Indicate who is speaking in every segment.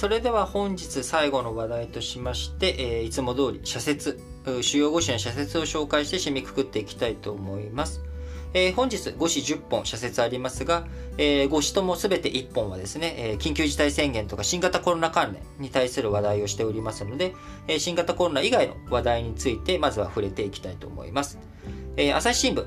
Speaker 1: それでは本日最後の話題としまして、えー、いつも通り社説、主要語詞の社説を紹介して締めくくっていきたいと思います。えー、本日5詞10本社説ありますが、えー、5詞とも全て1本はですね、えー、緊急事態宣言とか新型コロナ関連に対する話題をしておりますので、えー、新型コロナ以外の話題についてまずは触れていきたいと思います。えー、朝日新聞、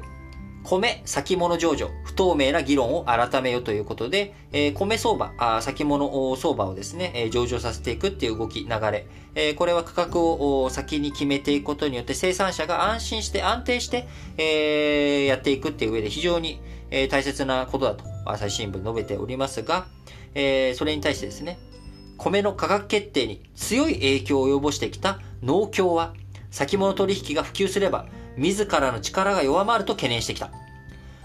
Speaker 1: 米先物上場、不透明な議論を改めよということで、えー、米相場、あ先物相場をですね、えー、上場させていくっていう動き、流れ、えー、これは価格を先に決めていくことによって生産者が安心して安定して、えー、やっていくっていう上で非常に、えー、大切なことだと朝日新聞述べておりますが、えー、それに対してですね、米の価格決定に強い影響を及ぼしてきた農協は、先物取引が普及すれば、自らの力が弱まると懸念してきた。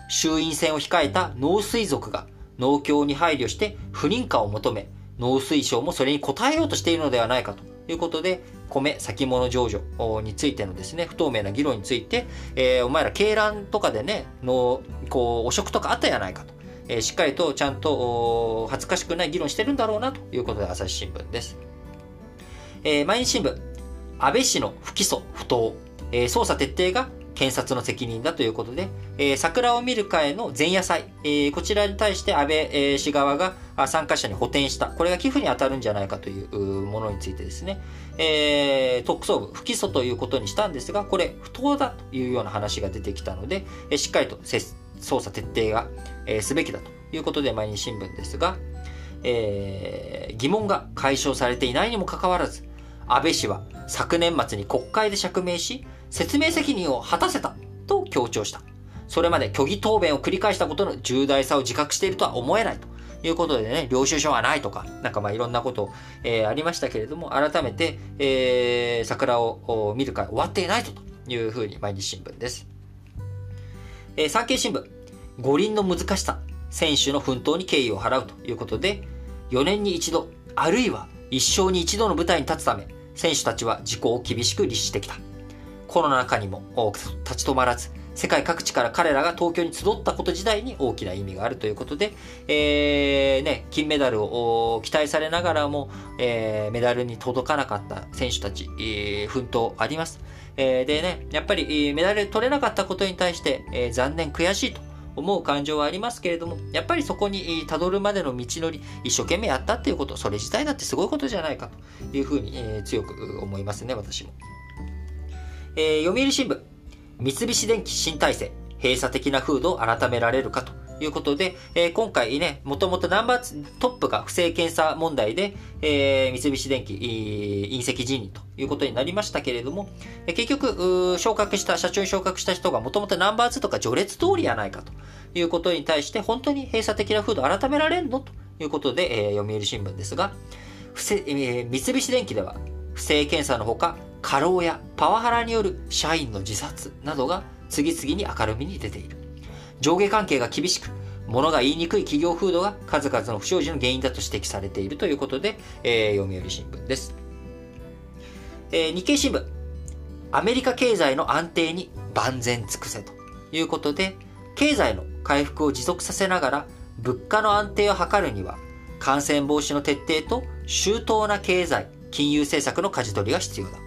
Speaker 1: 衆院選を控えた農水族が農協に配慮して不認可を求め、農水省もそれに応えようとしているのではないかということで、米先物上場についてのですね、不透明な議論について、えー、お前ら鶏卵とかでね、の、こう、汚職とかあったやないかと。えー、しっかりとちゃんと恥ずかしくない議論してるんだろうなということで朝日新聞です。えー、毎日新聞、安倍氏の不起訴不当、えー、捜査徹底が検察の責任だということで、えー、桜を見る会の前夜祭、えー、こちらに対して安倍、氏側が参加者に補填した。これが寄付に当たるんじゃないかというものについてですね、えー、特捜部不起訴ということにしたんですが、これ不当だというような話が出てきたので、え、しっかりと捜査徹底が、え、すべきだということで毎日新聞ですが、えー、疑問が解消されていないにもかかわらず、安倍氏は昨年末に国会で釈明し、説明責任を果たせたと強調した。それまで虚偽答弁を繰り返したことの重大さを自覚しているとは思えないということでね、領収書はないとか、なんかまあいろんなこと、えー、ありましたけれども、改めて、えー、桜を見る会終わっていないというふうに毎日新聞です。えー、産経新聞、五輪の難しさ、選手の奮闘に敬意を払うということで、4年に一度、あるいは一生に一度の舞台に立つため、選手たちは自己を厳しく律してきた。コロナ禍にも立ち止まらず、世界各地から彼らが東京に集ったこと自体に大きな意味があるということで、えー、ね、金メダルを期待されながらも、えー、メダルに届かなかった選手たち、えー、奮闘あります。えー、でね、やっぱりメダル取れなかったことに対して、えー、残念、悔しいと思う感情はありますけれども、やっぱりそこにたどるまでの道のり、一生懸命やったっていうこと、それ自体だってすごいことじゃないかというふうに、えー、強く思いますね、私も。えー、読売新聞、三菱電機新体制、閉鎖的な風土を改められるかと。いうことで、えー、今回ね、もともとナンバートップが不正検査問題で、えー、三菱電機、隕石辞任ということになりましたけれども、えー、結局、昇格した、社長に昇格した人がもともとナンバー2とか序列通りやないかということに対して、本当に閉鎖的な風土改められるのということで、えー、読売新聞ですが、不正えー、三菱電機では、不正検査のほか、過労やパワハラによる社員の自殺などが次々に明るみに出ている。上下関係が厳しく、物が言いにくい企業風土が数々の不祥事の原因だと指摘されているということで、えー、読売新聞です。えー、日経新聞、アメリカ経済の安定に万全尽くせということで、経済の回復を持続させながら物価の安定を図るには、感染防止の徹底と周到な経済、金融政策の舵取りが必要だ。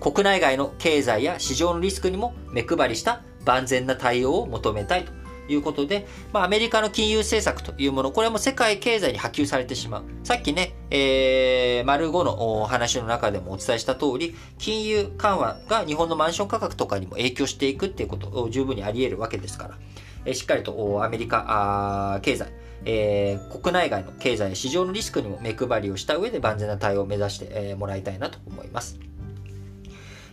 Speaker 1: 国内外の経済や市場のリスクにも目配りした万全な対応を求めたいということで、まあ、アメリカの金融政策というもの、これも世界経済に波及されてしまう。さっきね、えー、丸5のお話の中でもお伝えした通り、金融緩和が日本のマンション価格とかにも影響していくっていうことを十分にあり得るわけですから、えー、しっかりとアメリカ経済、えー、国内外の経済や市場のリスクにも目配りをした上で万全な対応を目指して、えー、もらいたいなと思います。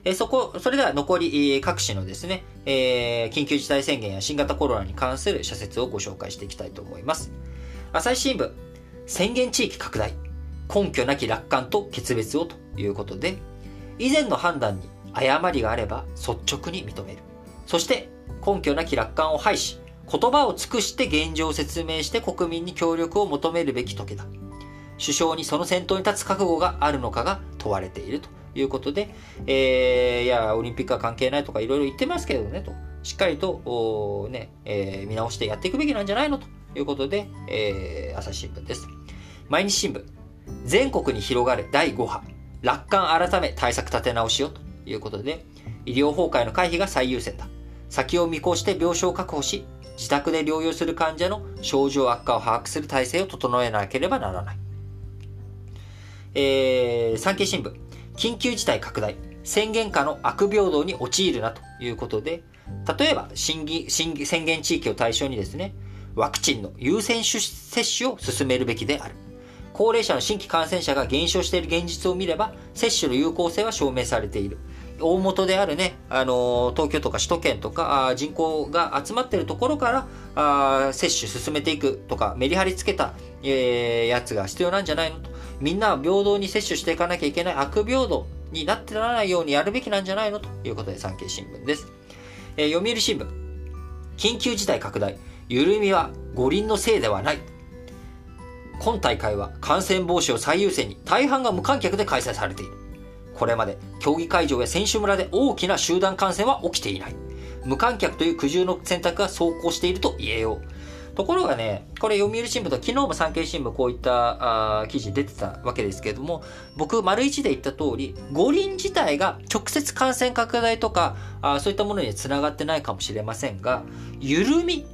Speaker 1: えそこ、それでは残り各紙のですね、えー、緊急事態宣言や新型コロナに関する社説をご紹介していきたいと思います。朝日新聞、宣言地域拡大、根拠なき楽観と決別をということで、以前の判断に誤りがあれば率直に認める。そして根拠なき楽観を排し、言葉を尽くして現状を説明して国民に協力を求めるべき時だ。首相にその先頭に立つ覚悟があるのかが問われているということで、えー、いや、オリンピックは関係ないとかいろいろ言ってますけどね、と。しっかりと、ね、えー、見直してやっていくべきなんじゃないの？ということで、えー、朝日新聞です。毎日新聞。全国に広がる第5波、楽観改め対策立て直しよということで、医療崩壊の回避が最優先だ。先を見越して病床を確保し、自宅で療養する患者の症状悪化を把握する体制を整えなければならない。えー、産経新聞、緊急事態拡大、宣言下の悪平等に陥るなということで、例えば審議審議宣言地域を対象にですね、ワクチンの優先接種を進めるべきである。高齢者の新規感染者が減少している現実を見れば、接種の有効性は証明されている。大元であるね、あの東京とか首都圏とか人口が集まっているところからあ接種進めていくとかメリハリつけた、えー、やつが必要なんじゃないのとみんなは平等に接種していかなきゃいけない悪平等になってならないようにやるべきなんじゃないのということで産経新聞です、えー、読売新聞緊急事態拡大緩みは五輪のせいではない今大会は感染防止を最優先に大半が無観客で開催されているこれまで競技会場や選手村で大きな集団感染は起きていない。無観客という苦渋の選択が走行していると言えよう。ところがね、これ読売新聞と昨日も産経新聞こういったあ記事出てたわけですけれども、僕、丸一で言った通り、五輪自体が直接感染拡大とか、あそういったものにつながってないかもしれませんが、緩み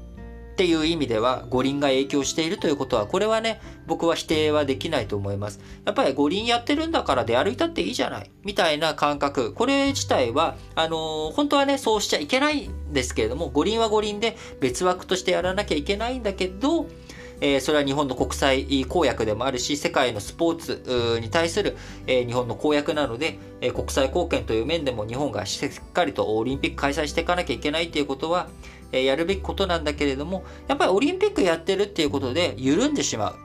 Speaker 1: っていう意味では五輪が影響しているということは、これはね、僕は否定はできないと思います。やっぱり五輪やってるんだから出歩いたっていいじゃない、みたいな感覚。これ自体は、あのー、本当はね、そうしちゃいけないんですけれども、五輪は五輪で別枠としてやらなきゃいけないんだけど、えー、それは日本の国際公約でもあるし、世界のスポーツに対する、えー、日本の公約なので、えー、国際貢献という面でも日本がしっかりとオリンピック開催していかなきゃいけないということは、えやるべきことなんだけれども、やっぱりオリンピックやってるっていうことで緩んでしまう。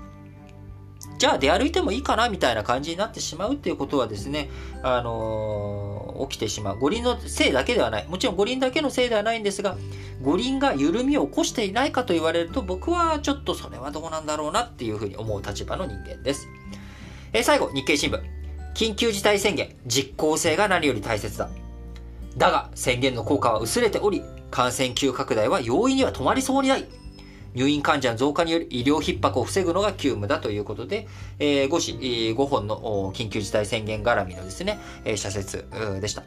Speaker 1: じゃあ出歩いてもいいかなみたいな感じになってしまうっていうことはですね、あのー、起きてしまう。五輪のせいだけではない。もちろん五輪だけのせいではないんですが、五輪が緩みを起こしていないかと言われると、僕はちょっとそれはどうなんだろうなっていうふうに思う立場の人間です。えー、最後、日経新聞。緊急事態宣言、実効性が何より大切だ。だが、宣言の効果は薄れており、感染急拡大は容易には止まりそうにない。入院患者の増加による医療逼迫を防ぐのが急務だということで、えー、5市、5本の緊急事態宣言絡みのですね、え、社説でした。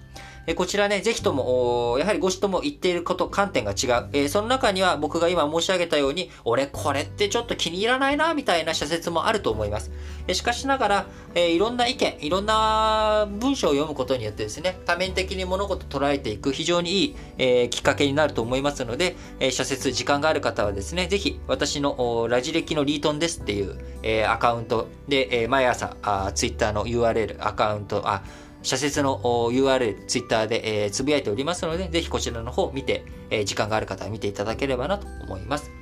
Speaker 1: えこちらね、ぜひとも、やはりご氏とも言っていること、観点が違う。えその中には僕が今申し上げたように、俺これってちょっと気に入らないな、みたいな社説もあると思います。えしかしながら、えいろんな意見、いろんな文章を読むことによってですね、多面的に物事捉えていく非常にいい、えきっかけになると思いますので、え社説、時間がある方はですね、ぜひ私のラジ歴のリートンですっていう、えアカウントで、え毎朝あ、ツイッターの URL、アカウント、あ、社説の URL、ツイッターで、えー、つぶやいておりますので、ぜひこちらの方見て、え、時間がある方は見ていただければなと思います。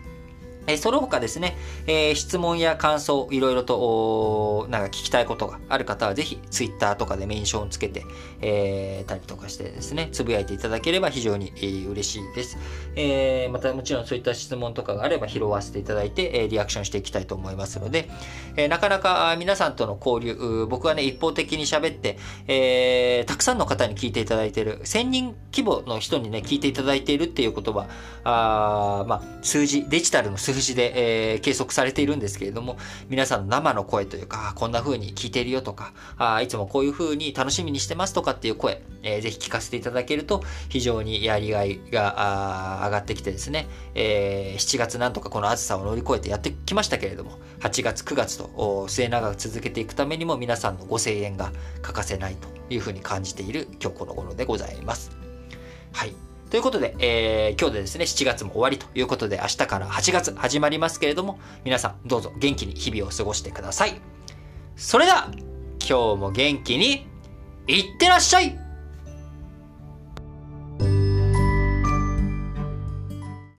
Speaker 1: えその他ですね、えー、質問や感想、いろいろと、なんか聞きたいことがある方は、ぜひ、ツイッターとかでメンションつけて、えー、たりとかしてですね、つぶやいていただければ非常に、えー、嬉しいです。えー、またもちろんそういった質問とかがあれば拾わせていただいて、え、リアクションしていきたいと思いますので、え、なかなか皆さんとの交流、僕はね、一方的に喋って、えー、たくさんの方に聞いていただいている、1000人規模の人にね、聞いていただいているっていうことは、あまあ、数字、デジタルの数字で、えー、計測されているんですけれども、皆さんの生の声というか、こんな風に聞いてるよとか、あいつもこういう風に楽しみにしてますとかっていう声、えー、ぜひ聞かせていただけると、非常にやりがいが上がってきてですね、えー、7月なんとかこの暑さを乗り越えてやってきましたけれども、8月、9月と末永く続けていくためにも皆さんのご声援が欠かせないという風に感じている今日この頃でございます。はい。ということで、えー、今日でですね、7月も終わりということで、明日から8月始まりますけれども、皆さんどうぞ元気に日々を過ごしてください。それでは、今日も元気に、いってらっしゃい